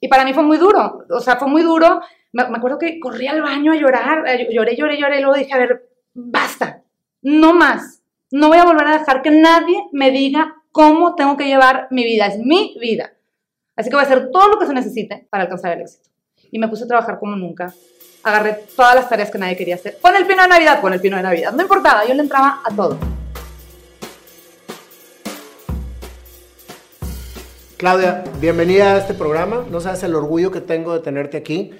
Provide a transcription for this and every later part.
Y para mí fue muy duro, o sea, fue muy duro. Me, me acuerdo que corrí al baño a llorar, lloré, lloré, lloré, y luego dije, a ver, basta, no más. No voy a volver a dejar que nadie me diga cómo tengo que llevar mi vida, es mi vida. Así que voy a hacer todo lo que se necesite para alcanzar el éxito. Y me puse a trabajar como nunca. Agarré todas las tareas que nadie quería hacer. Pon el pino de Navidad, pon el pino de Navidad. No importaba, yo le entraba a todo. Claudia, bienvenida a este programa. No sabes el orgullo que tengo de tenerte aquí.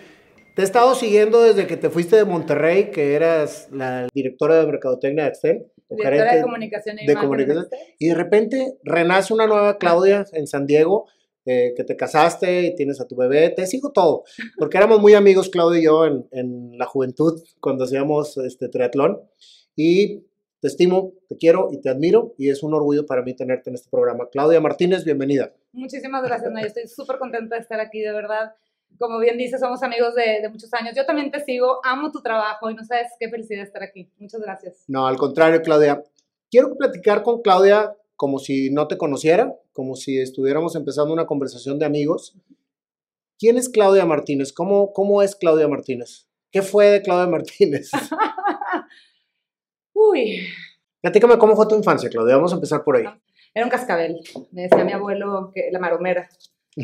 Te he estado siguiendo desde que te fuiste de Monterrey, que eras la directora de Mercadotecnia de Excel. Directora de comunicación y de imagen, comunicación. Y de repente renace una nueva Claudia en San Diego, eh, que te casaste y tienes a tu bebé. Te sigo todo, porque éramos muy amigos, Claudia y yo, en, en la juventud, cuando hacíamos este triatlón. Y te estimo, te quiero y te admiro, y es un orgullo para mí tenerte en este programa. Claudia Martínez, bienvenida. Muchísimas gracias, Naya. Estoy súper contenta de estar aquí, de verdad. Como bien dices, somos amigos de, de muchos años. Yo también te sigo, amo tu trabajo y no sabes qué felicidad estar aquí. Muchas gracias. No, al contrario, Claudia. Quiero platicar con Claudia como si no te conociera, como si estuviéramos empezando una conversación de amigos. ¿Quién es Claudia Martínez? ¿Cómo, cómo es Claudia Martínez? ¿Qué fue de Claudia Martínez? Uy, Platícame cómo fue tu infancia, Claudia. Vamos a empezar por ahí. Era un cascabel. Me decía mi abuelo que la maromera,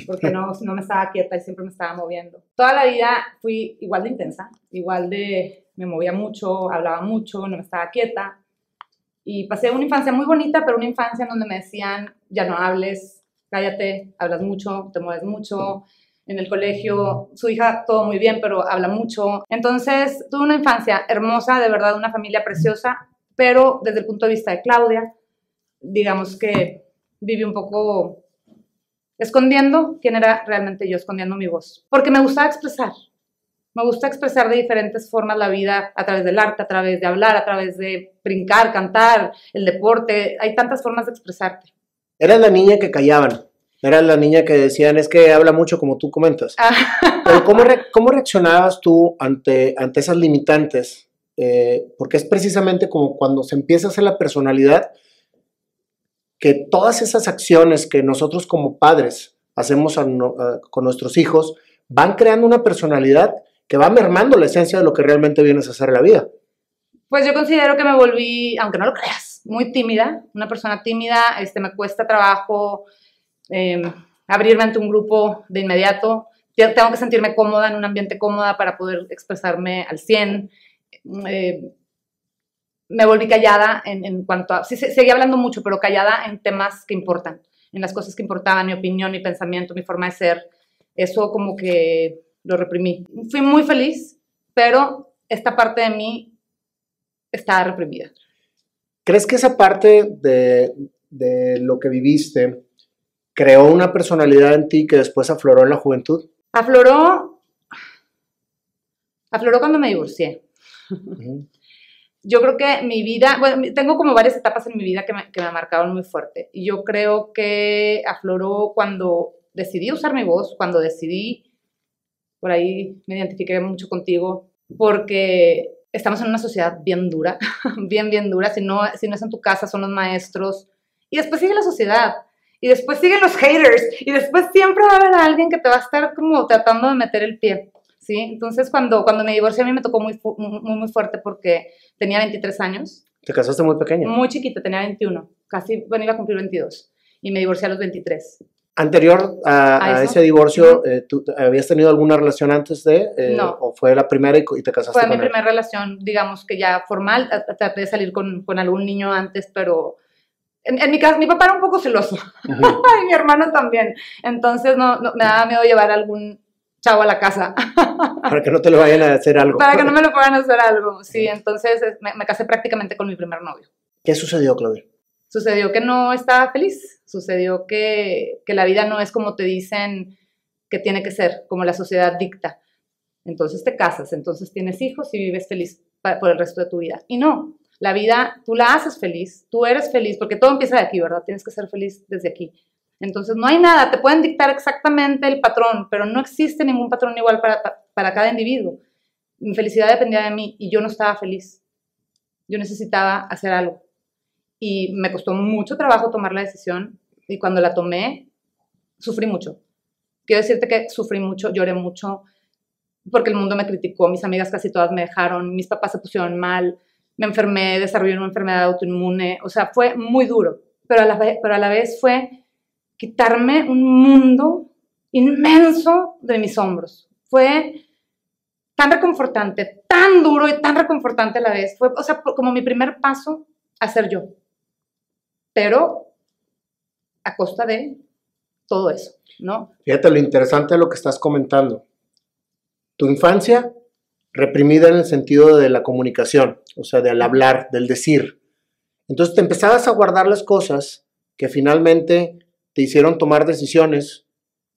porque no, no me estaba quieta y siempre me estaba moviendo. Toda la vida fui igual de intensa, igual de me movía mucho, hablaba mucho, no me estaba quieta. Y pasé una infancia muy bonita, pero una infancia en donde me decían, ya no hables, cállate, hablas mucho, te mueves mucho. En el colegio, su hija todo muy bien, pero habla mucho. Entonces, tuve una infancia hermosa, de verdad, una familia preciosa, pero desde el punto de vista de Claudia, digamos que viví un poco escondiendo quién era realmente yo, escondiendo mi voz. Porque me gustaba expresar. Me gusta expresar de diferentes formas la vida a través del arte, a través de hablar, a través de brincar, cantar, el deporte. Hay tantas formas de expresarte. Eras la niña que callaban. Eras la niña que decían, es que habla mucho como tú comentas. Ah, Pero ¿cómo, re- cómo reaccionabas tú ante, ante esas limitantes? Eh, porque es precisamente como cuando se empieza a hacer la personalidad, que todas esas acciones que nosotros como padres hacemos con nuestros hijos van creando una personalidad que va mermando la esencia de lo que realmente vienes a hacer en la vida. Pues yo considero que me volví, aunque no lo creas, muy tímida, una persona tímida, este, me cuesta trabajo eh, abrirme ante un grupo de inmediato, Te- tengo que sentirme cómoda, en un ambiente cómoda para poder expresarme al 100. Eh, me volví callada en, en cuanto a, sí, se- seguía hablando mucho, pero callada en temas que importan, en las cosas que importaban, mi opinión, mi pensamiento, mi forma de ser. Eso como que lo reprimí. Fui muy feliz, pero esta parte de mí estaba reprimida. ¿Crees que esa parte de, de lo que viviste creó una personalidad en ti que después afloró en la juventud? Afloró, afloró cuando me divorcié. Ujú. Yo creo que mi vida, bueno, tengo como varias etapas en mi vida que me, que me marcaron muy fuerte. Y yo creo que afloró cuando decidí usar mi voz, cuando decidí, por ahí me identifiqué mucho contigo, porque estamos en una sociedad bien dura, bien, bien dura. Si no, si no es en tu casa, son los maestros. Y después sigue la sociedad. Y después siguen los haters. Y después siempre va a haber alguien que te va a estar como tratando de meter el pie. ¿Sí? Entonces, cuando, cuando me divorcié, a mí me tocó muy, muy, muy fuerte porque tenía 23 años, Te casaste muy pequeña. muy chiquita, tenía 21, casi, bueno, iba a cumplir 22. Y me divorcié a los 23. Anterior a, ¿A a ese divorcio, eh, ¿tú habías tenido alguna relación antes de? eh, No. ¿O fue la primera y, y te casaste Fue mi con él? primera relación, digamos que ya formal. Traté de salir con, con algún niño antes, pero en, en mi casa, mi papá era un poco celoso. Y mi hermano también. Entonces, no, no- me daba miedo llevar algún chavo a la casa Para que no te le vayan a hacer algo. para que no me lo puedan hacer algo. Sí, entonces es- me, me casé prácticamente con mi primer novio. ¿Qué sucedió, Claudia? Sucedió que no estaba feliz, sucedió que, que la vida no es como te dicen que tiene que ser, como la sociedad dicta. Entonces te casas, entonces tienes hijos y vives feliz por el resto de tu vida. Y no, la vida tú la haces feliz, tú eres feliz, porque todo empieza de aquí, ¿verdad? Tienes que ser feliz desde aquí. Entonces no hay nada, te pueden dictar exactamente el patrón, pero no existe ningún patrón igual para, pa- para cada individuo. Mi felicidad dependía de mí y yo no estaba feliz. Yo necesitaba hacer algo. Y me costó mucho trabajo tomar la decisión y cuando la tomé, sufrí mucho. Quiero decirte que sufrí mucho, lloré mucho, porque el mundo me criticó, mis amigas casi todas me dejaron, mis papás se pusieron mal, me enfermé, desarrollé una enfermedad autoinmune, o sea, fue muy duro, pero a la vez, pero a la vez fue quitarme un mundo inmenso de mis hombros. Fue tan reconfortante, tan duro y tan reconfortante a la vez. Fue, o sea, como mi primer paso a ser yo. Pero a costa de todo eso, ¿no? Fíjate lo interesante de lo que estás comentando. Tu infancia reprimida en el sentido de la comunicación, o sea, del hablar, del decir. Entonces te empezabas a guardar las cosas que finalmente te hicieron tomar decisiones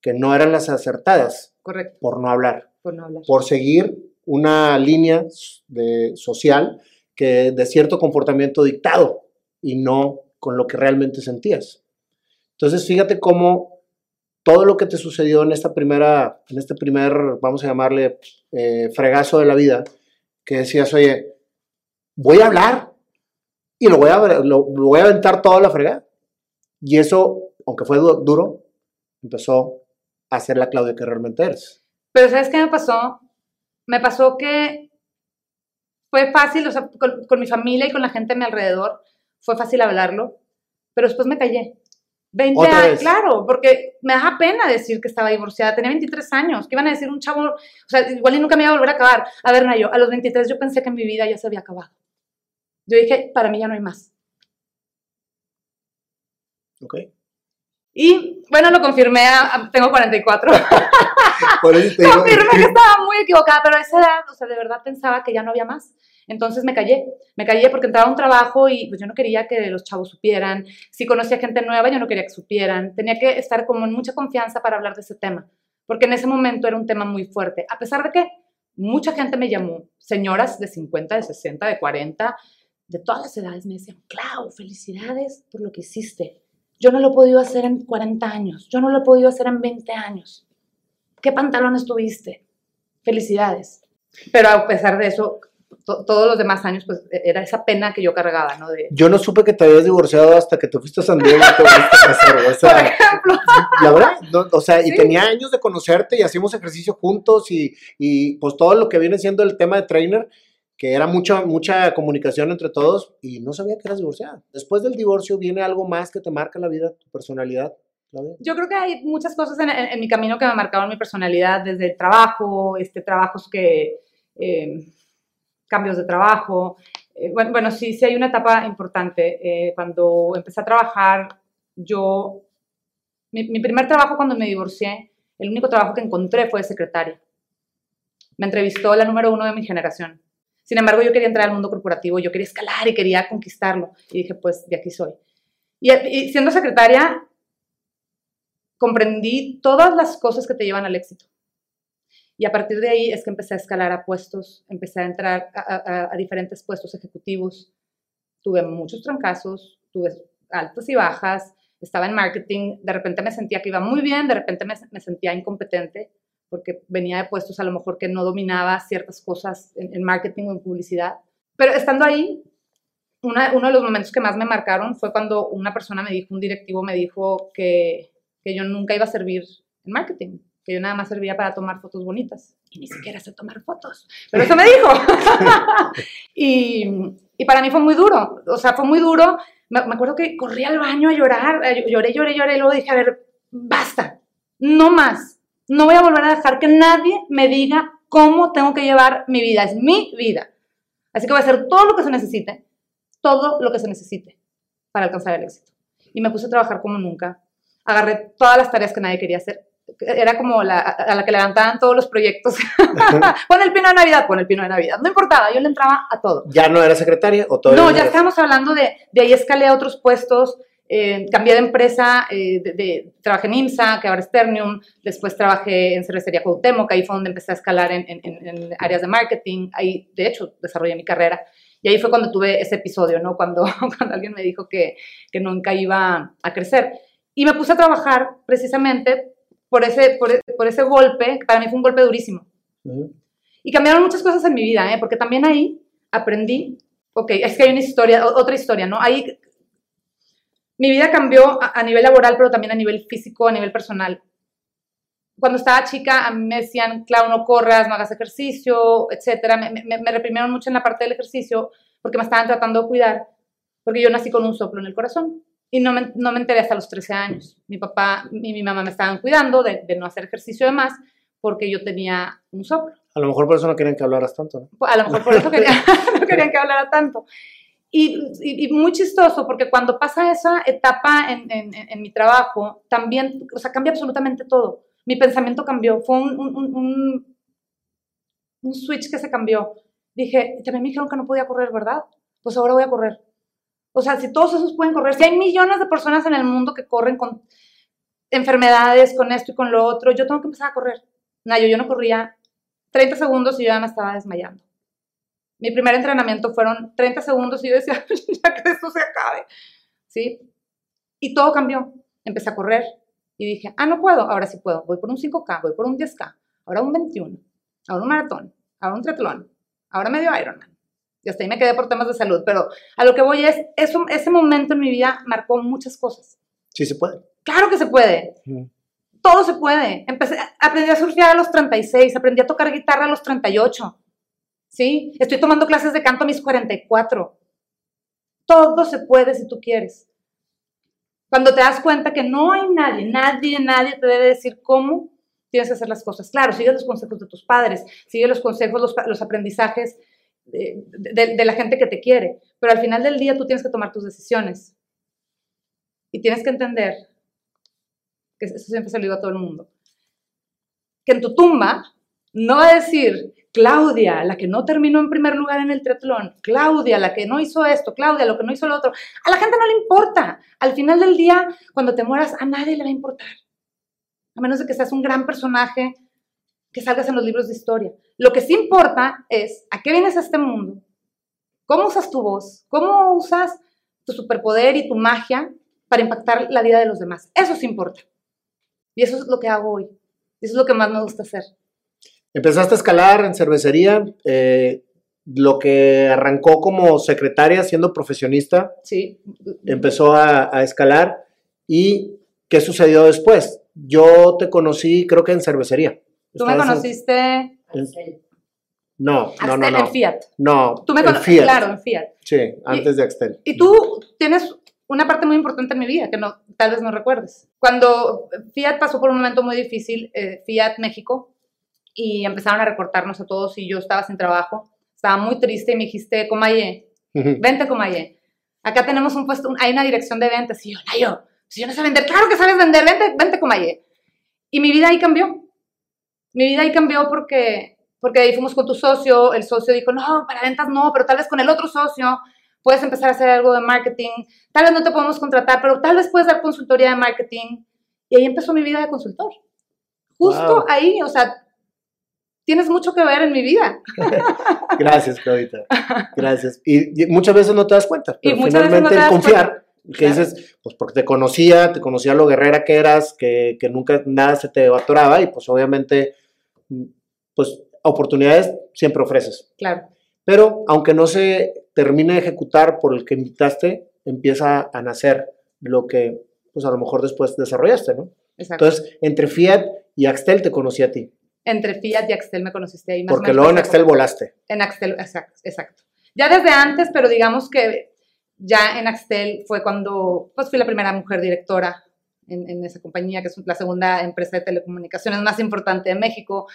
que no eran las acertadas. Correcto. Por no hablar. Por no hablar. Por seguir una línea de, social que de cierto comportamiento dictado y no con lo que realmente sentías. Entonces, fíjate cómo todo lo que te sucedió en esta primera, en este primer, vamos a llamarle, eh, fregazo de la vida, que decías, oye, voy a hablar y lo voy a, lo, voy a aventar toda la fregada. Y eso, aunque fue duro, empezó a ser la Claudia que realmente eres. Pero ¿sabes qué me pasó? Me pasó que fue fácil, o sea, con, con mi familia y con la gente a mi alrededor, fue fácil hablarlo, pero después me callé. 20 años, claro, porque me da pena decir que estaba divorciada. Tenía 23 años. ¿Qué iban a decir un chavo? O sea, igual y nunca me iba a volver a acabar. A ver, Nayo, a los 23 yo pensé que mi vida ya se había acabado. Yo dije, para mí ya no hay más. Ok. Y bueno, lo confirmé, tengo 44. confirmé que estaba muy equivocada, pero a esa edad, o sea, de verdad pensaba que ya no había más. Entonces me callé, me callé porque entraba a un trabajo y pues yo no quería que los chavos supieran. Si conocía gente nueva, yo no quería que supieran. Tenía que estar como en mucha confianza para hablar de ese tema, porque en ese momento era un tema muy fuerte. A pesar de que mucha gente me llamó, señoras de 50, de 60, de 40, de todas las edades me decían, Clau, felicidades por lo que hiciste. Yo no lo he podido hacer en 40 años, yo no lo he podido hacer en 20 años. ¿Qué pantalones tuviste? Felicidades. Pero a pesar de eso, todos los demás años, pues e, era esa pena que yo cargaba, ¿no? De... Yo no supe que te habías divorciado hasta que te fuiste a San Diego y te fuiste a casar, o sea, Por ejemplo. La verdad, o sea, y tenía años de conocerte y hacíamos ejercicio juntos y, y, pues todo lo que viene siendo el tema de trainer, que era mucha, mucha comunicación entre todos y no sabía que eras divorciada. Después del divorcio viene algo más que te marca la vida, tu personalidad. Yo creo que hay muchas cosas en, en, mi camino que me marcaron mi personalidad, desde el trabajo, este, trabajos que... Eh, cambios de trabajo. Eh, bueno, bueno, sí, sí hay una etapa importante. Eh, cuando empecé a trabajar, yo, mi, primer trabajo cuando me divorcié, el único trabajo que encontré fue de secretaria. Me entrevistó la número uno de mi generación. Sin embargo, yo quería entrar al mundo corporativo, yo quería escalar y quería conquistarlo. Y dije, pues de aquí soy. Y, siendo secretaria, comprendí todas las cosas que te llevan al éxito. Y a partir de ahí es que empecé a escalar a puestos, empecé a entrar a, diferentes puestos ejecutivos. Tuve muchos trancazos, tuve altas y bajas, estaba en marketing, de repente me sentía que iba muy bien, de repente me, sentía incompetente porque venía de puestos a lo mejor que no dominaba ciertas cosas en, marketing o en publicidad. Pero estando ahí, uno de los momentos que más me marcaron fue cuando una persona me dijo, un directivo me dijo que, que yo nunca iba a servir en marketing que yo nada más servía para tomar fotos bonitas. Y ni siquiera sé tomar fotos. Pero eso me dijo. y, y, para mí fue muy duro. O sea, fue muy duro. Me, acuerdo que corrí al baño a llorar. Lloré, lloré, lloré. Y luego dije, a ver, basta. No más. No voy a volver a dejar que nadie me diga cómo tengo que llevar mi vida. Es mi vida. Así que voy a hacer todo lo que se necesite. Todo lo que se necesite para alcanzar el éxito. Y me puse a trabajar como nunca. Agarré todas las tareas que nadie quería hacer era como la, a la que levantaban todos los proyectos. pon el pino de Navidad, pon el pino de Navidad. No importaba, yo le entraba a todo. ¿Ya no era secretaria o todo? No, ya estábamos hablando de, de ahí escalé a otros puestos, eh, cambié de empresa, eh, de, trabajé en IMSA, que ahora es Ternium, después trabajé en Cervecería Cuauhtémoc, ahí fue donde empecé a escalar en, en, en, áreas de marketing, ahí de hecho desarrollé mi carrera. Y ahí fue cuando tuve ese episodio, ¿no? Cuando, cuando alguien me dijo que, que nunca iba a crecer. Y me puse a trabajar precisamente por ese, por, ese golpe, que para mí fue un golpe durísimo. Y cambiaron muchas cosas en mi vida, ¿eh? porque también ahí aprendí, ok, es que hay una historia, otra historia, ¿no? Ahí mi vida cambió a, nivel laboral, pero también a nivel físico, a nivel personal. cuando estaba chica, a mí me decían, Clau, no corras, no hagas ejercicio, etcétera. Me, me, me, reprimieron mucho en la parte del ejercicio porque me estaban tratando de cuidar, porque yo nací con un soplo en el corazón. Y no me, no me enteré hasta los 13 años. Mi papá y mi mamá me estaban cuidando de, de no hacer ejercicio de más porque yo tenía un soplo. A lo mejor por eso no querían que hablaras tanto, ¿no? A lo mejor por eso no querían que hablara tanto. Y, muy chistoso, porque cuando pasa esa etapa en, en, mi trabajo, también, o sea, cambia absolutamente todo. Mi pensamiento cambió, fue un, un switch que se cambió. Dije, también me dijeron que no podía correr, ¿verdad? Pues ahora voy a correr. O sea, si todos esos pueden correr, si hay millones de personas en el mundo que corren con enfermedades, con esto y con lo otro, yo tengo que empezar a correr. Nayo, yo no corría 30 segundos y yo ya me estaba desmayando. Mi primer entrenamiento fueron 30 segundos y yo decía, ya que esto se acabe. ¿Sí? Y todo cambió. Empecé a correr y dije, ah, no puedo, ahora sí puedo. Voy por un 5K, voy por un 10K, ahora un 21, ahora un maratón, ahora un triatlón, ahora medio Ironman. Y hasta ahí me quedé por temas de salud, pero a lo que voy es, eso, ese momento en mi vida marcó muchas cosas. Sí se puede. Claro que se puede. Mm todo se puede. Empecé, aprendí a surfear a los 36, aprendí a tocar guitarra a los 38. ¿Sí? Estoy tomando clases de canto a mis 44. Todo se puede si tú quieres. Cuando te das cuenta que no hay nadie, nadie, nadie te debe decir cómo tienes que hacer las cosas. Claro, sigue los consejos de tus padres, sigue los consejos, los, aprendizajes de, de, de la gente que te quiere, pero al final del día tú tienes que tomar tus decisiones. Y tienes que entender que eso siempre se lo digo a todo el mundo, que en tu tumba no va a decir Claudia, la que no terminó en primer lugar en el triatlón, Claudia, la que no hizo esto, Claudia, lo que no hizo lo otro. A la gente no le importa. Al final del día, cuando te mueras, a nadie le va a importar. A menos de que seas un gran personaje que salgas en los libros de historia. Lo que sí importa es a qué vienes a este mundo, cómo usas tu voz, cómo usas tu superpoder y tu magia para impactar la vida de los demás. Eso sí importa. Y eso es lo que hago hoy. Eso es lo que más me gusta hacer. Empezaste a escalar en cervecería, eh, lo que arrancó como secretaria siendo profesionista. Sí. Empezó a, a, escalar. ¿Y qué sucedió después? Yo te conocí, creo que en cervecería. ¿Tú me conociste? En, no, no, no, no. En Fiat. No, ¿Tú me en Fiat. Claro, en Fiat. Sí, antes y, de Axtel. Y tú tienes una parte muy importante en mi vida que no, tal vez no recuerdes. Cuando Fiat pasó por un momento muy difícil, eh, Fiat México, y empezaron a recortarnos a todos y yo estaba sin trabajo, estaba muy triste y me dijiste, Comaye, vente Comaye, acá tenemos un puesto, hay una dirección de ventas, y yo, Nayo, si yo no sé vender, claro que sabes vender, vente, vente Comaye. Y mi vida ahí cambió. Mi vida ahí cambió porque, porque ahí fuimos con tu socio, el socio dijo, no, para ventas no, pero tal vez con el otro socio puedes empezar a hacer algo de marketing, tal vez no te podemos contratar, pero tal vez puedes dar consultoría de marketing. Y ahí empezó mi vida de consultor. Justo wow. ahí, o sea, tienes mucho que ver en mi vida. Gracias, Claudita. Gracias. Y, y, muchas veces no te das cuenta, pero y finalmente no confiar, cuenta. que claro. dices, pues porque te conocía, te conocía lo guerrera que eras, que, que nunca nada se te atoraba y pues obviamente, pues oportunidades siempre ofreces. Claro. Pero aunque no se termine de ejecutar por el que invitaste, empieza a nacer lo que pues a lo mejor después desarrollaste, ¿no? Exacto. Entonces, entre Fiat y Axtel te conocí a ti. Entre Fiat y Axtel me conociste ahí. Más Porque luego en Axtel volaste. En Axtel, exacto, exacto. Ya desde antes, pero digamos que ya en Axtel fue cuando pues fui la primera mujer directora en, en, esa compañía, que es la segunda empresa de telecomunicaciones más importante de México.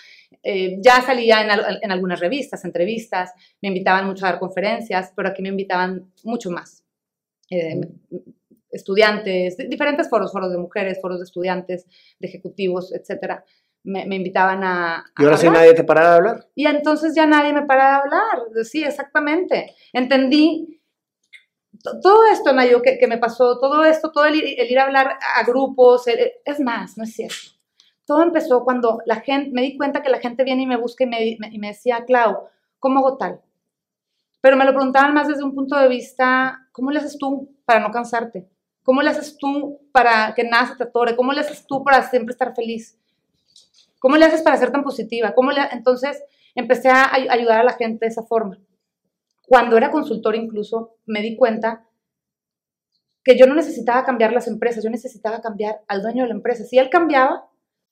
Eh, ya salía en, en, algunas revistas, entrevistas, me invitaban mucho a dar conferencias, pero aquí me invitaban mucho más. Eh, estudiantes, diferentes foros, foros de mujeres, foros de estudiantes, de ejecutivos, etcétera. Me, me, invitaban a, a ¿Y ahora sí nadie te para de hablar? Y entonces ya nadie me para de hablar. Sí, exactamente. Entendí todo esto, Nayo, que, que, me pasó, todo esto, todo el, el, ir a hablar a grupos, el, es más, no es cierto. Todo empezó cuando la gente, me di cuenta que la gente viene y me busca y me, me, y me decía, Clau, ¿cómo hago tal? Pero me lo preguntaban más desde un punto de vista, ¿cómo le haces tú para no cansarte? ¿Cómo le haces tú para que nada se te atore? ¿Cómo le haces tú para siempre estar feliz? ¿Cómo le haces para ser tan positiva? ¿Cómo le... Entonces empecé a ayudar a la gente de esa forma cuando era consultor incluso, me di cuenta que yo no necesitaba cambiar las empresas, yo necesitaba cambiar al dueño de la empresa. Si él cambiaba,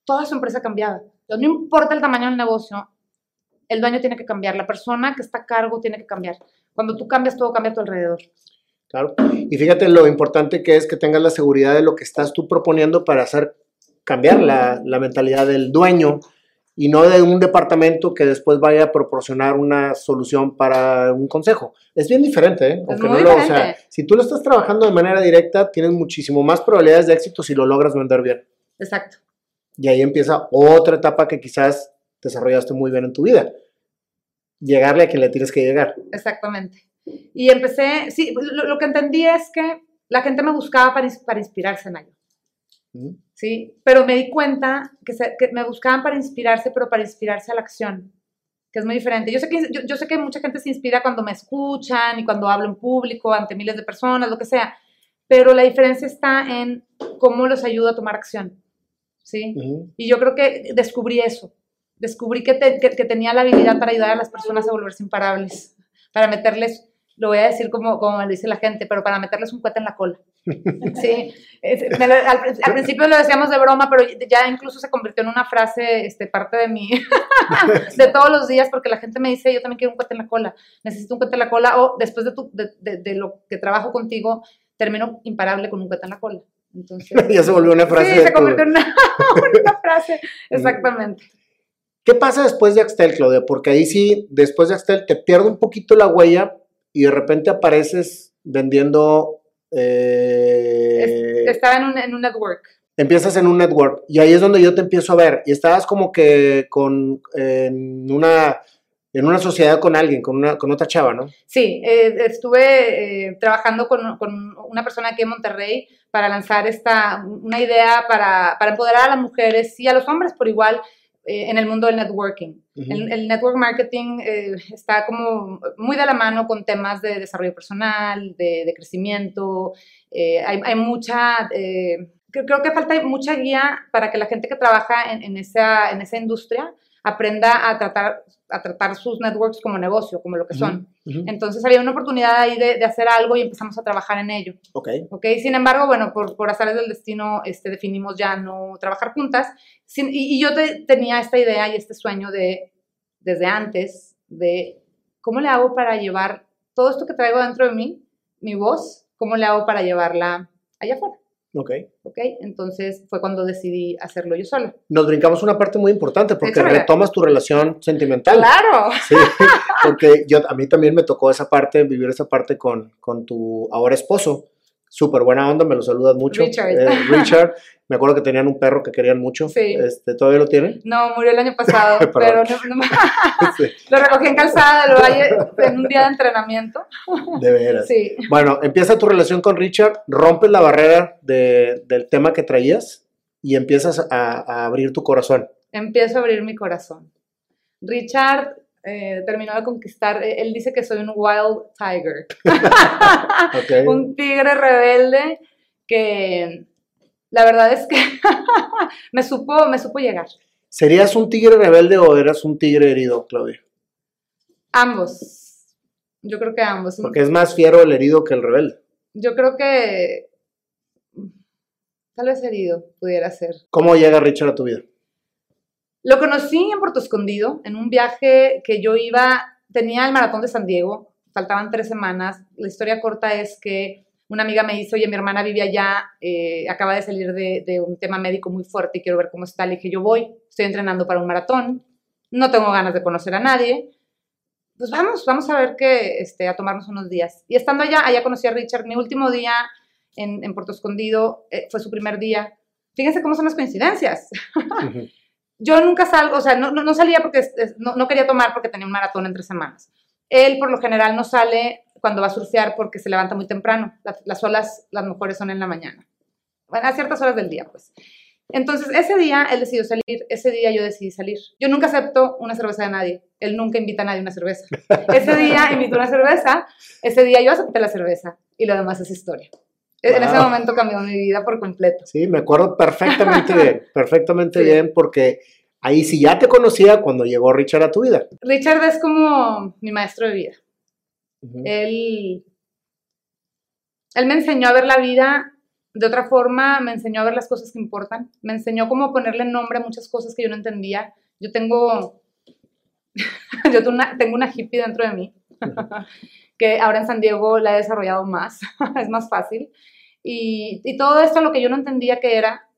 toda su empresa cambiaba. No importa el tamaño del negocio, el dueño tiene que cambiar, la persona que está a cargo tiene que cambiar. Cuando tú cambias, todo cambia a tu alrededor. Claro. Y fíjate lo importante que es que tengas la seguridad de lo que estás tú proponiendo para hacer cambiar la, la mentalidad del dueño y no de un departamento que después vaya a proporcionar una solución para un consejo. Es bien diferente, ¿eh? Aunque no lo- o sea, si tú lo estás trabajando de manera directa, tienes muchísimo más probabilidades de éxito si lo logras vender bien. Exacto. Y ahí empieza otra etapa que quizás desarrollaste muy bien en tu vida. Llegarle a quien le tienes que llegar. Exactamente. Y empecé, sí, lo, lo que entendí es que la gente me buscaba para inspirarse en algo, ¿sí? Pero me di cuenta que, se- que me buscaban para inspirarse, pero para inspirarse a la acción, que es muy diferente. Yo sé, que, yo, yo sé que mucha gente se inspira cuando me escuchan y cuando hablo en público ante miles de personas, lo que sea, pero la diferencia está en cómo los ayudo a tomar acción, ¿sí? Y yo creo que descubrí eso. Descubrí que, te- que- que tenía la habilidad para ayudar a las personas a volverse imparables, para meterles, lo voy a decir como, como me lo dice la gente, pero para meterles un cohete en la cola. Sí, al, al principio lo decíamos de broma, pero ya incluso se convirtió en una frase, este, parte de mí, de todos los días, porque la gente me dice, yo también quiero un cohete en la cola, necesito un cohete en la cola, o después de, tu, de, de- de lo que trabajo contigo, termino imparable con un cohete en la cola. Entonces, ya se volvió una frase. Sí, se convirtió en una, una frase, exactamente. ¿Qué pasa después de Axtel, Claudia? Porque ahí sí, después de Axtel, te pierde un poquito la huella y de repente apareces vendiendo. eh, Es- estaba en un, en un network. empiezas en un network y ahí es donde yo te empiezo a ver. Y estabas como que con en una en una sociedad con alguien, con una con otra chava, ¿no? Sí, eh, estuve eh, trabajando con, con una persona aquí en Monterrey para lanzar esta, una idea para, para empoderar a las mujeres y a los hombres por igual eh, en el mundo del networking. El network marketing eh, está como muy de la mano con temas de desarrollo personal, de, de crecimiento. eh, hay, hay mucha, eh, creo, creo que falta mucha guía para que la gente que trabaja en, en esa, en esa industria aprenda a tratar, a tratar sus networks como negocio, como lo que son. Entonces había una oportunidad ahí de, de hacer algo y empezamos a trabajar en ello. Ok. ¿ok? Sin embargo, bueno, por, por azares del destino este, definimos ya no trabajar juntas. Sin- y, y yo te- tenía esta idea y este sueño de, desde antes, de cómo le hago para llevar todo esto que traigo dentro de mí, mi voz, cómo le hago para llevarla allá afuera. Ok. ¿ok? Entonces fue cuando decidí hacerlo yo sola. Nos brincamos una parte muy importante porque retomas tu relación sentimental. ¡Claro! Sí, porque yo, a mí también me tocó esa parte, vivir esa parte con, con tu ahora esposo. Súper buena onda, me lo saludas mucho. Richard. Eh, Richard, me acuerdo que tenían un perro que querían mucho. Sí. Este, ¿Todavía lo tienen? No, murió el año pasado, pero no- no- Sí, lo recogí en calzada del valle en un día de entrenamiento. de veras. Sí. Bueno, empieza tu relación con Richard, rompes la barrera de- del tema que traías y empiezas a, a abrir tu corazón. empiezo a abrir mi corazón. Richard eh, terminó de conquistar, eh, él dice que soy un wild tiger, un tigre rebelde que la verdad es que me supo, me supo llegar. ¿Serías un tigre rebelde o eras un tigre herido, Claudia? Ambos. Yo creo que ambos. Porque es más fiero el herido que el rebelde. Yo creo que tal vez herido pudiera ser. ¿Cómo llega Richard a tu vida? Lo conocí en Puerto Escondido, en un viaje que yo iba, tenía el maratón de San Diego, faltaban tres semanas. La historia corta es que una amiga me dice, oye, mi hermana vive allá, eh, acaba de salir de, un tema médico muy fuerte y quiero ver cómo está. Le dije, yo voy, estoy entrenando para un maratón, no tengo ganas de conocer a nadie. Pues vamos, vamos a ver que, este, a tomarnos unos días. Y estando allá, allá conocí a Richard. Mi último día en, Puerto Escondido eh, fue su primer día. Fíjense cómo son las coincidencias Ujú. Yo nunca salgo, o sea, no, no, no salía porque no, no quería tomar porque tenía un maratón en tres semanas. Él por lo general no sale cuando va a surfear porque se levanta muy temprano. Las, las olas, las mejores son en la mañana. Bueno, a ciertas horas del día, pues. Entonces, ese día él decidió salir, ese día yo decidí salir. Yo nunca acepto una cerveza de nadie. Él nunca invita a nadie a una cerveza. Ese día invitó una cerveza, ese día yo acepté la cerveza y lo demás es historia. En ese momento cambió mi vida por completo. Sí, me acuerdo perfectamente bien, perfectamente Sí. bien, porque ahí sí ya te conocía cuando llegó Richard a tu vida. Richard es como mi maestro de vida. Ujú. él, él me enseñó a ver la vida de otra forma me enseñó a ver las cosas que importan, me enseñó cómo ponerle nombre a muchas cosas que yo no entendía. Yo tengo, yo tengo una, hippie dentro de mí, que ahora en San Diego la he desarrollado más, es más fácil. Y, y, todo esto lo que yo no entendía que era,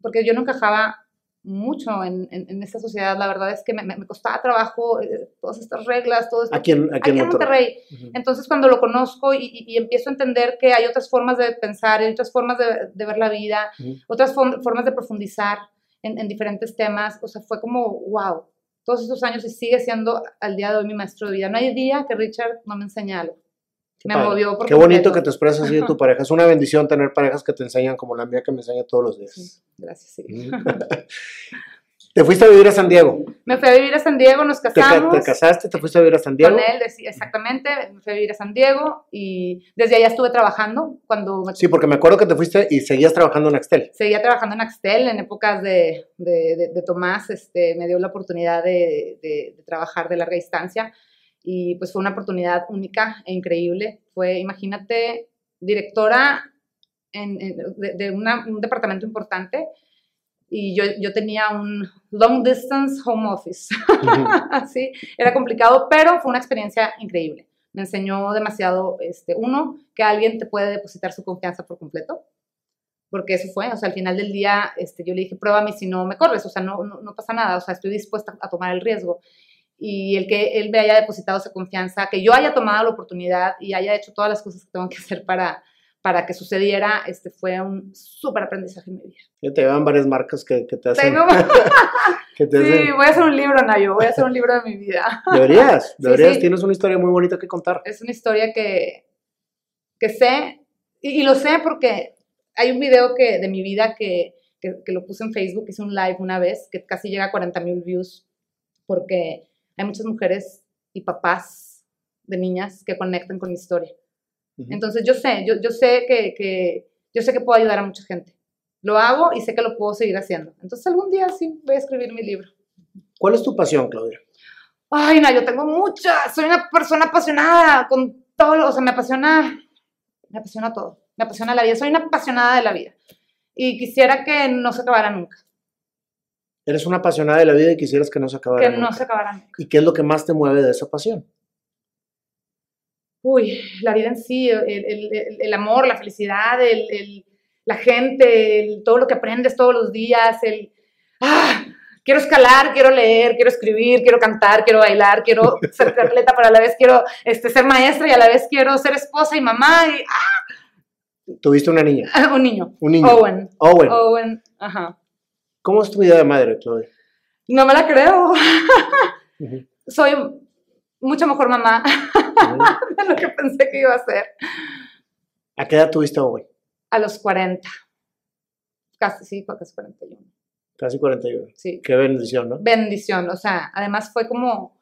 porque yo no encajaba mucho en, en, esta sociedad. La verdad es que me, me costaba trabajo eh, todas estas reglas, todo esto. Aquí en, aquí en Monterrey. Entonces, cuando lo conozco y, y, empiezo a entender que hay otras formas de pensar, hay otras formas de, de ver la vida, otras formas de profundizar en, en, diferentes temas, o sea, fue como, wow, todos estos años y sigue siendo al día de hoy mi maestro de vida. No hay día que Richard no me enseñe algo. me movió Qué bonito que te expresas así de tu pareja. Es una bendición tener parejas que te enseñan como la mía que me enseña todos los días. gracias, sí. ¿Te fuiste a vivir a San Diego? Me fui a vivir a San Diego, nos casamos. ¿Te, casaste? ¿Te fuiste a vivir a San Diego? Con él, exactamente. Me fui a vivir a San Diego y desde allá estuve trabajando cuando... Sí, porque me acuerdo que te fuiste y seguías trabajando en Axtel. Seguía trabajando en Axtel en épocas de, de, de, Tomás. Este, me dio la oportunidad de, trabajar de larga distancia y pues fue una oportunidad única e increíble. Fue, imagínate, directora en, de, un departamento importante y yo, yo, tenía un long distance home office. Así, era complicado, pero fue una experiencia increíble. Me enseñó demasiado, este, uno, que alguien te puede depositar su confianza por completo, porque eso fue, o sea, al final del día este, yo le dije, pruébame si no me corres, o sea, no, no, no pasa nada, o sea, estoy dispuesta a tomar el riesgo. Y el que él me haya depositado esa confianza, que yo haya tomado la oportunidad y haya hecho todas las cosas que tengo que hacer para, para que sucediera, este fue un súper aprendizaje en mi vida. Ya te llevan varias marcas que, que te hacen. Tengo... sí, voy a hacer un libro, Nayo, voy a hacer un libro de mi vida. Deberías, deberías, tienes una historia muy bonita que contar. Es una historia que, que sé, y, lo sé porque hay un video que, de mi vida que, que, que lo puse en Facebook, hice un live una vez, que casi llega a 40 mil views, porque hay muchas mujeres y papás de niñas que conectan con mi historia. Entonces yo sé, yo, yo sé que, que, yo sé que puedo ayudar a mucha gente. Lo hago y sé que lo puedo seguir haciendo. Entonces algún día sí voy a escribir mi libro. ¿Cuál es tu pasión, Claudia? Ay, no, yo tengo muchas. Soy una persona apasionada con todo, o sea, me apasiona, me apasiona todo. Me apasiona la vida. Soy una apasionada de la vida. Y quisiera que no se acabara nunca. Eres una apasionada de la vida y quisieras que no se acabara que nunca. Que no se acabara nunca. ¿Y qué es lo que más te mueve de esa pasión? Uy, la vida en sí, el, amor, la felicidad, la gente, todo lo que aprendes todos los días, el, ah, quiero escalar, quiero leer, quiero escribir, quiero cantar, quiero bailar, quiero ser atleta, pero a la vez quiero este, ser maestra y a la vez quiero ser esposa y mamá. Y, ah. ¿Tuviste una niña? un niño. Un niño. Owen. Owen. Owen, ajá. ¿Cómo es tu vida de madre, Chloe? No me la creo. Soy mucho mejor mamá de lo que pensé que iba a ser. ¿A qué edad tuviste Owen? A los 40. Casi, sí, casi 41. Casi 41. Sí. Qué bendición, ¿no? Bendición, o sea, además fue como,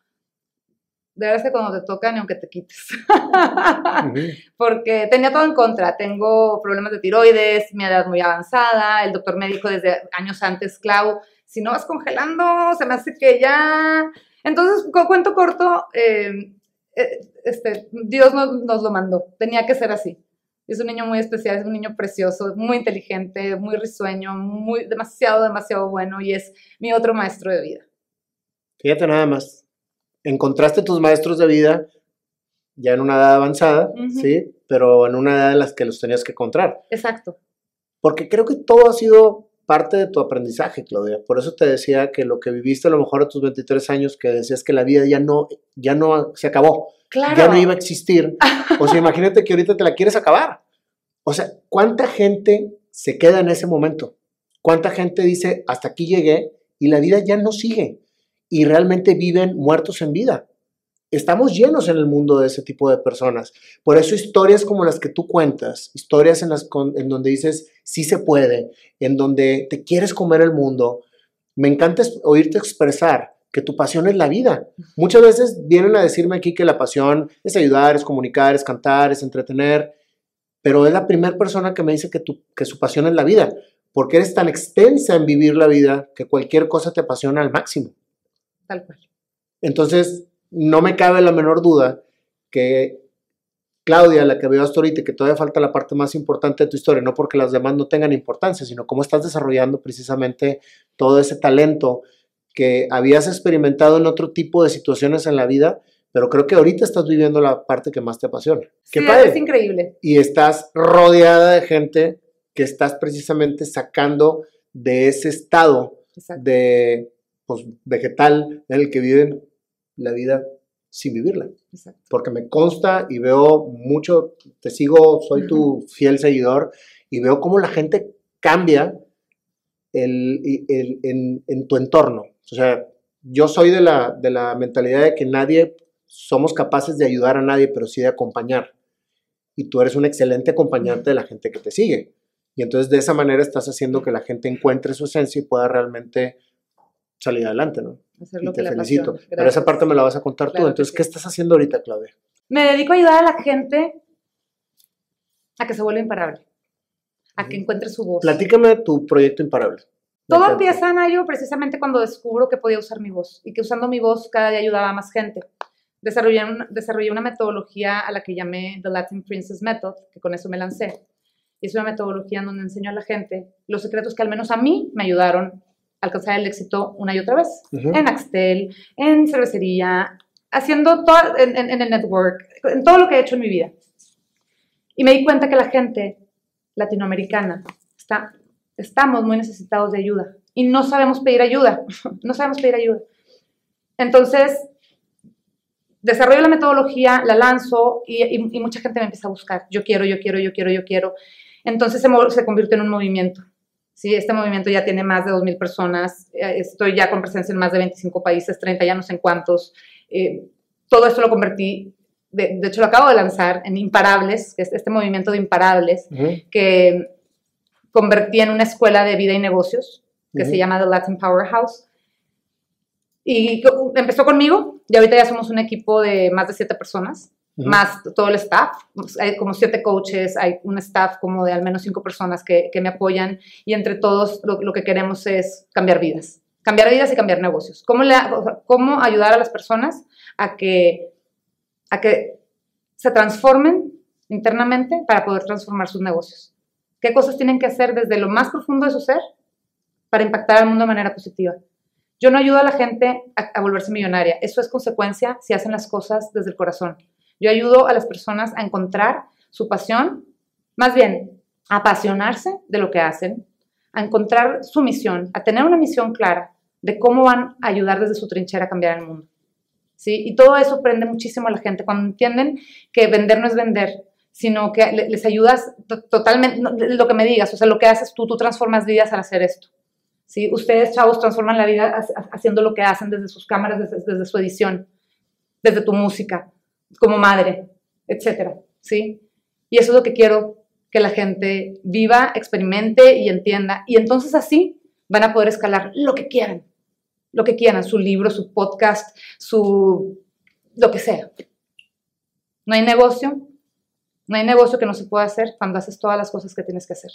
de verdad que cuando te toca ni aunque te quites. Porque tenía todo en contra. Tengo problemas de tiroides, mi edad muy avanzada, el doctor médico desde años antes, Clau, si no vas congelando, se me hace que ya... Entonces, cuento corto, eh, este, Dios nos, lo mandó, tenía que ser así. Es un niño muy especial, es un niño precioso, muy inteligente, muy risueño, muy, demasiado, demasiado bueno y es mi otro maestro de vida. Fíjate nada más, encontraste tus maestros de vida ya en una edad avanzada, ¿sí? Pero en una edad en la que los tenías que encontrar. Exacto. Porque creo que todo ha sido parte de tu aprendizaje, Claudia. Por eso te decía que lo que viviste a lo mejor a tus 23 años, que decías que la vida ya no, ya no se acabó, claro. ya no iba a existir. O sea, imagínate que ahorita te la quieres acabar. O sea, ¿cuánta gente se queda en ese momento? ¿Cuánta gente dice, hasta aquí llegué y la vida ya no sigue? Y realmente viven muertos en vida estamos llenos en el mundo de ese tipo de personas. Por eso historias como las que tú cuentas, historias en, las en donde dices, sí se puede, en donde te quieres comer el mundo, me encanta oírte expresar que tu pasión es la vida. Muchas veces vienen a decirme aquí que la pasión es ayudar, es comunicar, es cantar, es entretener, pero es la primera persona que me dice que, tu, que su pasión es la vida, porque eres tan extensa en vivir la vida que cualquier cosa te apasiona al máximo. Tal cual. Entonces, no me cabe la menor duda que Claudia, la que veo hasta ahorita, que todavía falta la parte más importante de tu historia, no porque las demás no tengan importancia, sino cómo estás desarrollando precisamente todo ese talento que habías experimentado en otro tipo de situaciones en la vida, pero creo que ahorita estás viviendo la parte que más te apasiona. Qué sí, padre. es increíble. Y estás rodeada de gente que estás precisamente sacando de ese estado de pues, vegetal en el que viven la vida sin vivirla. Exacto. Porque me consta y veo mucho, te sigo, soy tu fiel seguidor y veo cómo la gente cambia el, el, en, en, tu entorno. O sea, yo soy de la, de la mentalidad de que nadie somos capaces de ayudar a nadie, pero sí de acompañar. Y tú eres un excelente acompañante de la gente que te sigue. Y entonces de esa manera estás haciendo que la gente encuentre su esencia y pueda realmente salir adelante, ¿no? Y te felicito. Pero esa parte me la vas a contar tú. Entonces, ¿qué estás haciendo ahorita, Claudia? Me dedico a ayudar a la gente a que se vuelva imparable, a que encuentre su voz. Platícame tu proyecto imparable. Todo empieza, Nayo, precisamente cuando descubro que podía usar mi voz y que usando mi voz cada día ayudaba a más gente. Desarrollé una, desarrollé una metodología a la que llamé The Latin Princess Method, que con eso me lancé. Y es una metodología en donde enseño a la gente los secretos que al menos a mí me ayudaron alcanzar el éxito una y otra vez. En Axtel, en cervecería, haciendo todo, en, en, el network, en todo lo que he hecho en mi vida. Y me di cuenta que la gente latinoamericana está estamos muy necesitados de ayuda y no sabemos pedir ayuda, no sabemos pedir ayuda. Entonces, desarrollo la metodología, la lanzo y, mucha gente me empieza a buscar. Yo quiero, yo quiero, yo quiero, yo quiero. Entonces se, se convierte en un movimiento. ¿Sí? Este movimiento ya tiene más de 2.000 personas. Eh, estoy ya con presencia en más de 25 países, 30 ya no sé en cuántos. Eh, todo esto lo convertí, de, hecho lo acabo de lanzar en Imparables, que es este movimiento de Imparables, que convertí en una escuela de vida y negocios que se llama The Latin Powerhouse. Y empezó conmigo, y ahorita ya somos un equipo de más de siete personas, más todo el staff. Hay como siete coaches, hay un staff como de al menos cinco personas que, que me apoyan, y entre todos lo, que queremos es cambiar vidas. Cambiar vidas y cambiar negocios. ¿Cómo, cómo ayudar a las personas a que, a que se transformen internamente para poder transformar sus negocios? qué cosas tienen que hacer desde lo más profundo de su ser para impactar al mundo de manera positiva. Yo no ayudo a la gente a, volverse millonaria, eso es consecuencia si hacen las cosas desde el corazón. Yo ayudo a las personas a encontrar su pasión, más bien a apasionarse de lo que hacen, a encontrar su misión, a tener una misión clara de cómo van a ayudar desde su trinchera a cambiar el mundo. ¿Sí? Y todo eso prende muchísimo a la gente cuando entienden que vender no es vender, sino que les ayudas totalmente, lo que me digas, o sea, lo que haces tú, tú transformas vidas al hacer esto. ¿sí? Ustedes, chavos, transforman la vida haciendo lo que hacen desde sus cámaras, desde, su edición, desde tu música, como madre, etcétera, ¿sí? Y eso es lo que quiero que la gente viva, experimente y entienda. Y entonces así van a poder escalar lo que quieran, lo que quieran, su libro, su podcast, su... lo que sea. No hay negocio no hay negocio que no se pueda hacer cuando haces todas las cosas que tienes que hacer.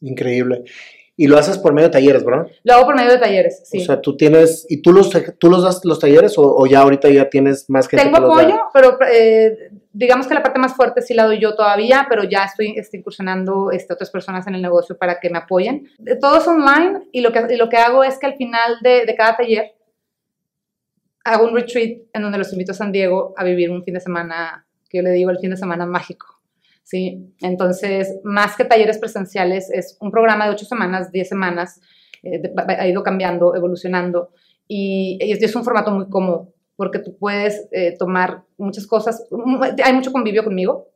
Increíble. Y lo haces por medio de talleres, ¿verdad? Lo hago por medio de talleres, sí. O sea, tú tienes, ¿y tú los, tú los das los talleres o, ya ahorita ya tienes más gente Tengo apoyo, pero eh, digamos que la parte más fuerte sí la doy yo todavía, pero ya estoy, estoy incursionando este, otras personas en el negocio para que me apoyen. Todo es online y lo que, lo que hago es que al final de, de cada taller hago un retreat en donde los invito a San Diego a vivir un fin de semana que yo le digo el fin de semana mágico. ¿Sí? Entonces, más que talleres presenciales, es un programa de ocho semanas, diez semanas, eh, ha ido cambiando, evolucionando, y, es un formato muy cómodo, porque tú puedes eh, tomar muchas cosas, hay mucho convivio conmigo,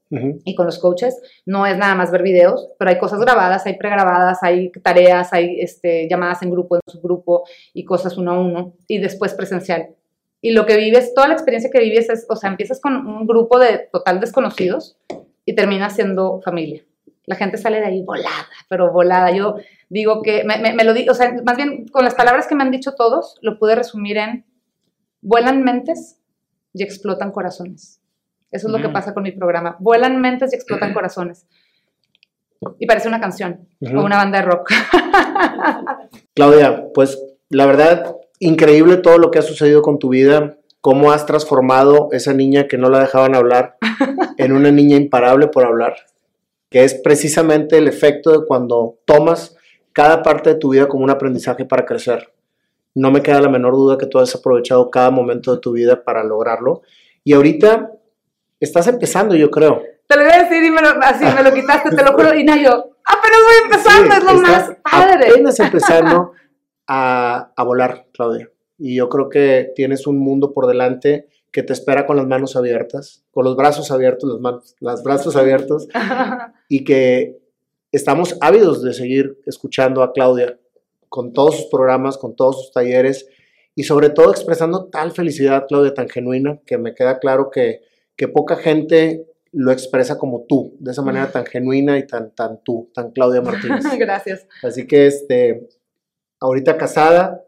y con los coaches. No es nada más ver videos, pero hay cosas grabadas, hay pregrabadas, hay tareas, hay este, llamadas en grupo, en subgrupo y cosas uno a uno. Y después presencial y lo que vives, toda la experiencia que vives es, o sea, empiezas con un grupo de total desconocidos y terminas siendo familia. La gente sale de ahí volada, pero volada. Yo digo que, me, lo digo, o sea, más bien con las palabras que me han dicho todos, lo pude resumir en, vuelan mentes y explotan corazones. Eso es lo que mm. pasa con mi programa. Vuelan mentes y explotan corazones. Y parece una canción o una banda de rock. Claudia, pues la verdad, increíble todo lo que ha sucedido con tu vida. Cómo has transformado esa niña que no la dejaban hablar en una niña imparable por hablar, que es precisamente el efecto de cuando tomas cada parte de tu vida como un aprendizaje para crecer. No me queda la menor duda que tú has aprovechado cada momento de tu vida para lograrlo. Y ahorita estás empezando, yo creo. Te lo voy a decir y me lo, así me lo quitaste, te lo juro. Y no, yo, apenas voy empezando, es lo más padre. Apenas empezando a, a volar, Claudia. Y yo creo que tienes un mundo por delante que te espera con las manos abiertas, con los brazos abiertos, los, manos, los brazos abiertos, y que estamos ávidos de seguir escuchando a Claudia con todos sus programas, con todos sus talleres, y sobre todo expresando tal felicidad, Claudia, tan genuina, que me queda claro que, que poca gente lo expresa como tú, de esa manera tan genuina y tan, tan tú, tan Claudia Martínez. Gracias. Así que, este, ahorita casada,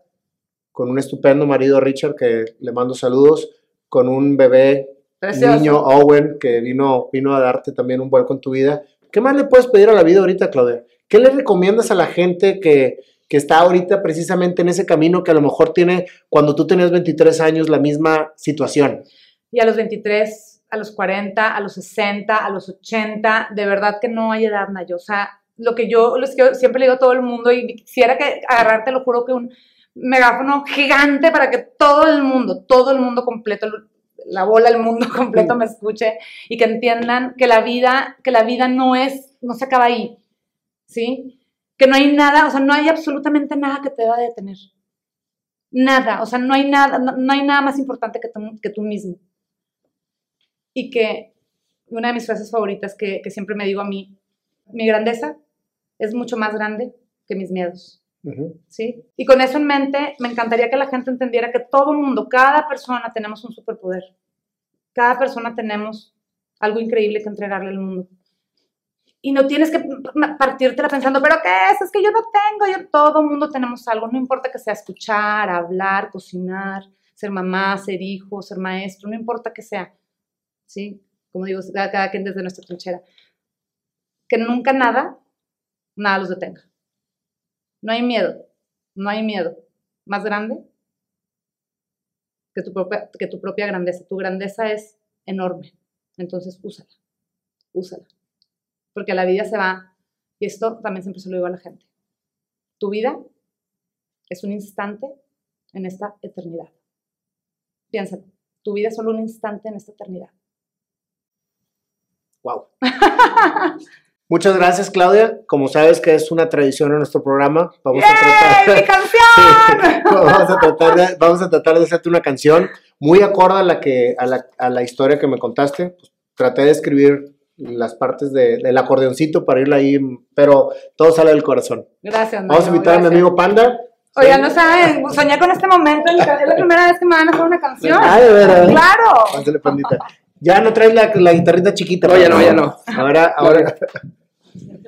con un estupendo marido Richard, que le mando saludos, con un bebé, niño Owen, que vino, vino a darte también un vuelco en tu vida. ¿Qué más le puedes pedir a la vida ahorita, Claudia? ¿Qué le recomiendas a la gente que, que está ahorita precisamente en ese camino que a lo mejor tiene cuando tú tenías 23 años la misma situación? Y a los 23, a los 40, a los 60, a los 80, de verdad que no hay edad, Nayo. O sea, lo que yo, lo que siempre le digo a todo el mundo y quisiera que agarrarte, lo juro que un megáfono gigante para que todo el mundo, todo el mundo completo, la bola del mundo completo me escuche y que entiendan que la vida, que la vida no es, no se acaba ahí, ¿sí? Que no hay nada, o sea, no hay absolutamente nada que te deba detener. Nada, o sea, no hay nada, no, hay nada más importante que tú, que tú mismo. Y que una de mis frases favoritas que siempre me digo a mí, mi grandeza es mucho más grande que mis miedos. ¿Sí? Y con eso en mente, me encantaría que la gente entendiera que todo mundo, cada persona tenemos un superpoder. Cada persona tenemos algo increíble que entregarle al mundo. Y no tienes que partírtela pensando, pero ¿qué es? Es que yo no tengo. Yo, todo mundo tenemos algo. No importa que sea escuchar, hablar, cocinar, ser mamá, ser hijo, ser maestro, no importa que sea. ¿Sí? Como digo, cada, cada quien desde nuestra trinchera. Que nunca nada, nada los detenga. No hay miedo, no hay miedo más grande que tu propia, que tu propia grandeza. Tu grandeza es enorme. Entonces, úsala, úsala. Porque la vida se va, y esto también siempre se lo digo a la gente. Tu vida es un instante en esta eternidad. Piénsalo, tu vida es solo un instante en esta eternidad. Wow. Muchas gracias, Claudia. Como sabes que es una tradición en nuestro programa, vamos a tratar. ¡Mi canción! vamos, a tratar de, vamos a tratar de hacerte una canción muy acorde a la, que, a la, a la historia que me contaste. Pues, traté de escribir las partes de, del acordeoncito para irla ahí, pero todo sale del corazón. Gracias, Vamos a invitar a mi amigo Panda. Oigan, no saben, soñé con este momento, es la primera vez que me van a hacer una canción. Ah, de verdad. Claro. pandita. Ya no traes la, la guitarrita chiquita. No, ya no, ya no. Ahora, ahora.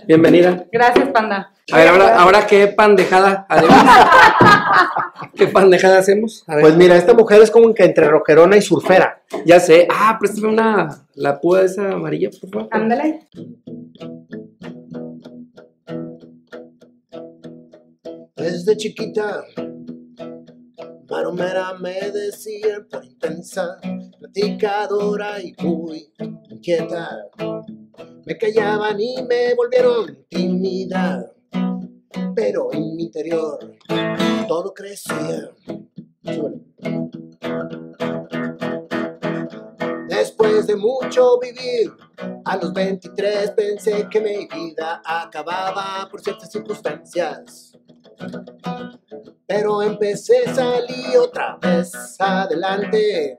Bienvenida. Gracias, panda. A ver, ahora, ahora qué pandejada ¿Qué pandejada hacemos? Pues mira, esta mujer es como que entre rojerona y surfera. Ya sé. Ah, préstame una, la púa esa amarilla, por favor. Ándale. Desde chiquita Maromera me decía por intensa, platicadora y muy inquieta. Me callaban y me volvieron tímida, pero en mi interior todo crecía. Después de mucho vivir, a los 23 pensé que mi vida acababa por ciertas circunstancias. Pero empecé, salí otra vez adelante.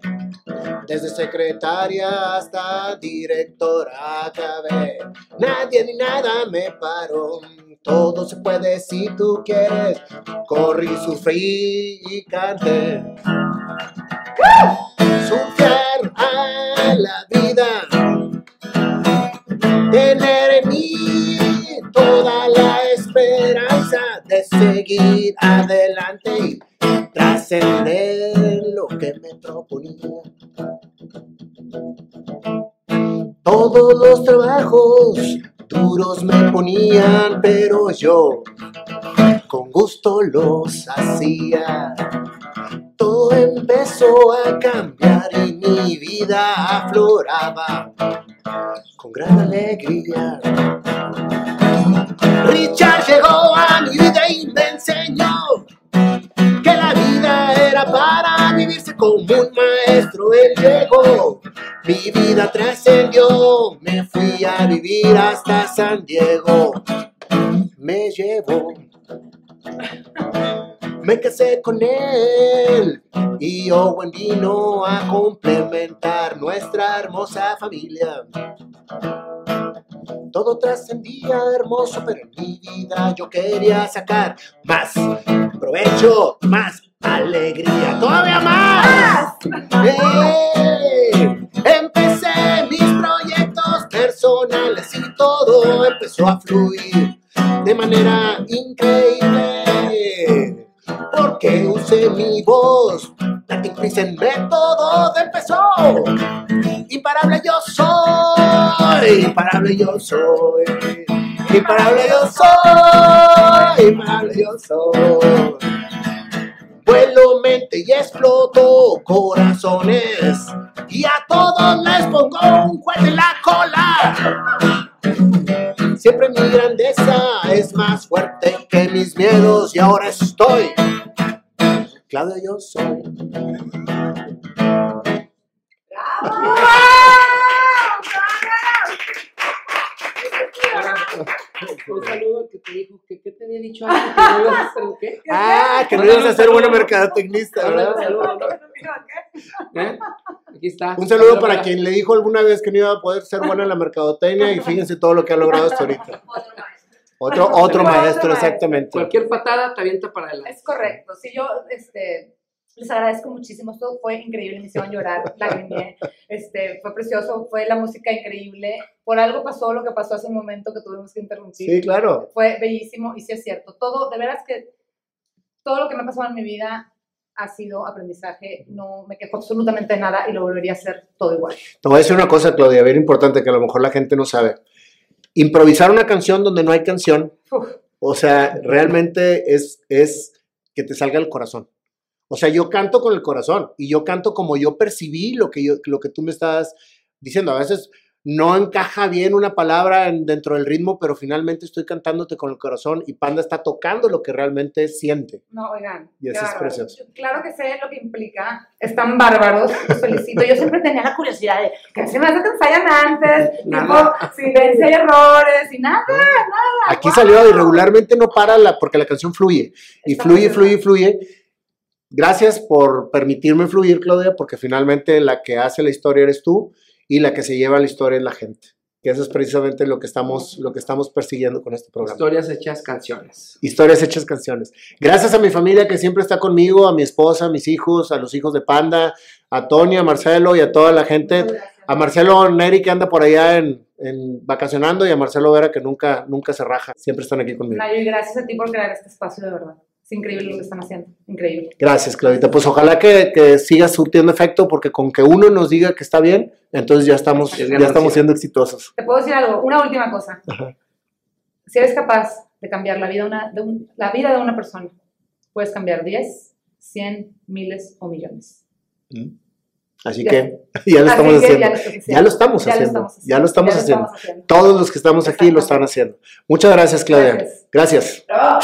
Desde secretaria hasta directora acabé. Nadie ni nada me paró. Todo se puede si tú quieres. Corrí, sufrí y canté. Surfear a la vida. Tener en seguir adelante y trascender lo que me proponía. Todos los trabajos duros me ponían, pero yo con gusto los hacía. Todo empezó a cambiar y mi vida afloraba con gran alegría. Richard llegó a mi vida y me enseñó que la vida era para vivirse como un maestro. Él llegó, mi vida trascendió, me fui a vivir hasta San Diego. Me llevó, me casé con él y Owen vino a complementar nuestra hermosa familia. Todo trascendía hermoso, pero en mi vida yo quería sacar más provecho, más alegría, todavía más. ¡Eh! Empecé mis proyectos personales y todo empezó a fluir de manera increíble. Porque usé mi voz, Latin Prison Método empezó. Imparable yo soy, imparable yo soy, imparable yo soy, imparable yo soy. Vuelo mente y exploto corazones y a todos les pongo un cohete en la cola. Siempre mi grandeza es más fuerte que mis miedos y ahora estoy. Claudia, yo soy. Un saludo que te dijo que qué te había dicho antes, que no ibas a hacer qué. Ah, que no ibas a ser buena mercadotecnista, ¿verdad? Un saludo, ¿eh? Aquí está. Un saludo para quien le dijo alguna vez que no iba a poder ser buena en la mercadotecnia y fíjense todo lo que ha logrado hasta ahorita. Otro, otro Otro maestro, exactamente. Cualquier patada te avienta para adelante. Es correcto. Sí, yo este, les agradezco muchísimo. Esto fue increíble. Me hicieron llorar, lagrimé. Este, fue precioso. Fue la música increíble. Por algo pasó lo que pasó hace un momento que tuvimos que interrumpir. Sí, claro. Fue bellísimo y sí es cierto. Todo, de veras que todo lo que me ha pasado en mi vida ha sido aprendizaje. No me quejo absolutamente de nada y lo volvería a hacer todo igual. Te voy a decir una cosa, Claudia, bien importante que a lo mejor la gente no sabe. Improvisar una canción donde no hay canción, Uf, o sea, realmente es, es que te salga el corazón. O sea, yo canto con el corazón y yo canto como yo percibí lo que, yo, lo que tú me estás diciendo. A veces no encaja bien una palabra en- dentro del ritmo, pero finalmente estoy cantándote con el corazón y Panda está tocando lo que realmente siente. no, oigan. Y eso qué es precioso. Claro que sé lo que implica. Están bárbaros. Los felicito. Yo siempre tenía la curiosidad de que se me hace que ensayan antes, tipo silencio y errores y nada, nada. Aquí wow. salió y regularmente no para la, porque la canción fluye. Y fluye, fluye, fluye. Gracias por permitirme fluir, Claudia, porque finalmente la que hace la historia eres tú y la que se lleva la historia es la gente. Que eso es precisamente lo que estamos, lo que estamos persiguiendo con este programa. Historias hechas canciones. Historias hechas canciones. Gracias a mi familia que siempre está conmigo, a mi esposa, a mis hijos, a los hijos de Panda, a Tony, a Marcelo y a toda la gente. A Marcelo Neri que anda por allá en, en vacacionando y a Marcelo Vera que nunca, nunca se raja. Siempre están aquí conmigo. Nayo, y gracias a ti por crear este espacio, de verdad. Es increíble lo que están haciendo. Increíble. Gracias, Claudita. Pues ojalá que, que siga surtiendo efecto, porque con que uno nos diga que está bien, entonces ya estamos, Es ya estamos siendo exitosos. Te puedo decir algo, una última cosa. Ajá. Si eres capaz de cambiar la vida, de una, de un- la vida de una persona, puedes cambiar 10, 100, miles o millones. Así Ya. que ya lo Así estamos que haciendo. ya lo estás haciendo. Ya lo estamos haciendo. Ya lo estamos haciendo. Todos los que estamos aquí lo están haciendo. Muchas gracias, Claudia. Gracias. Gracias. ¡Ah!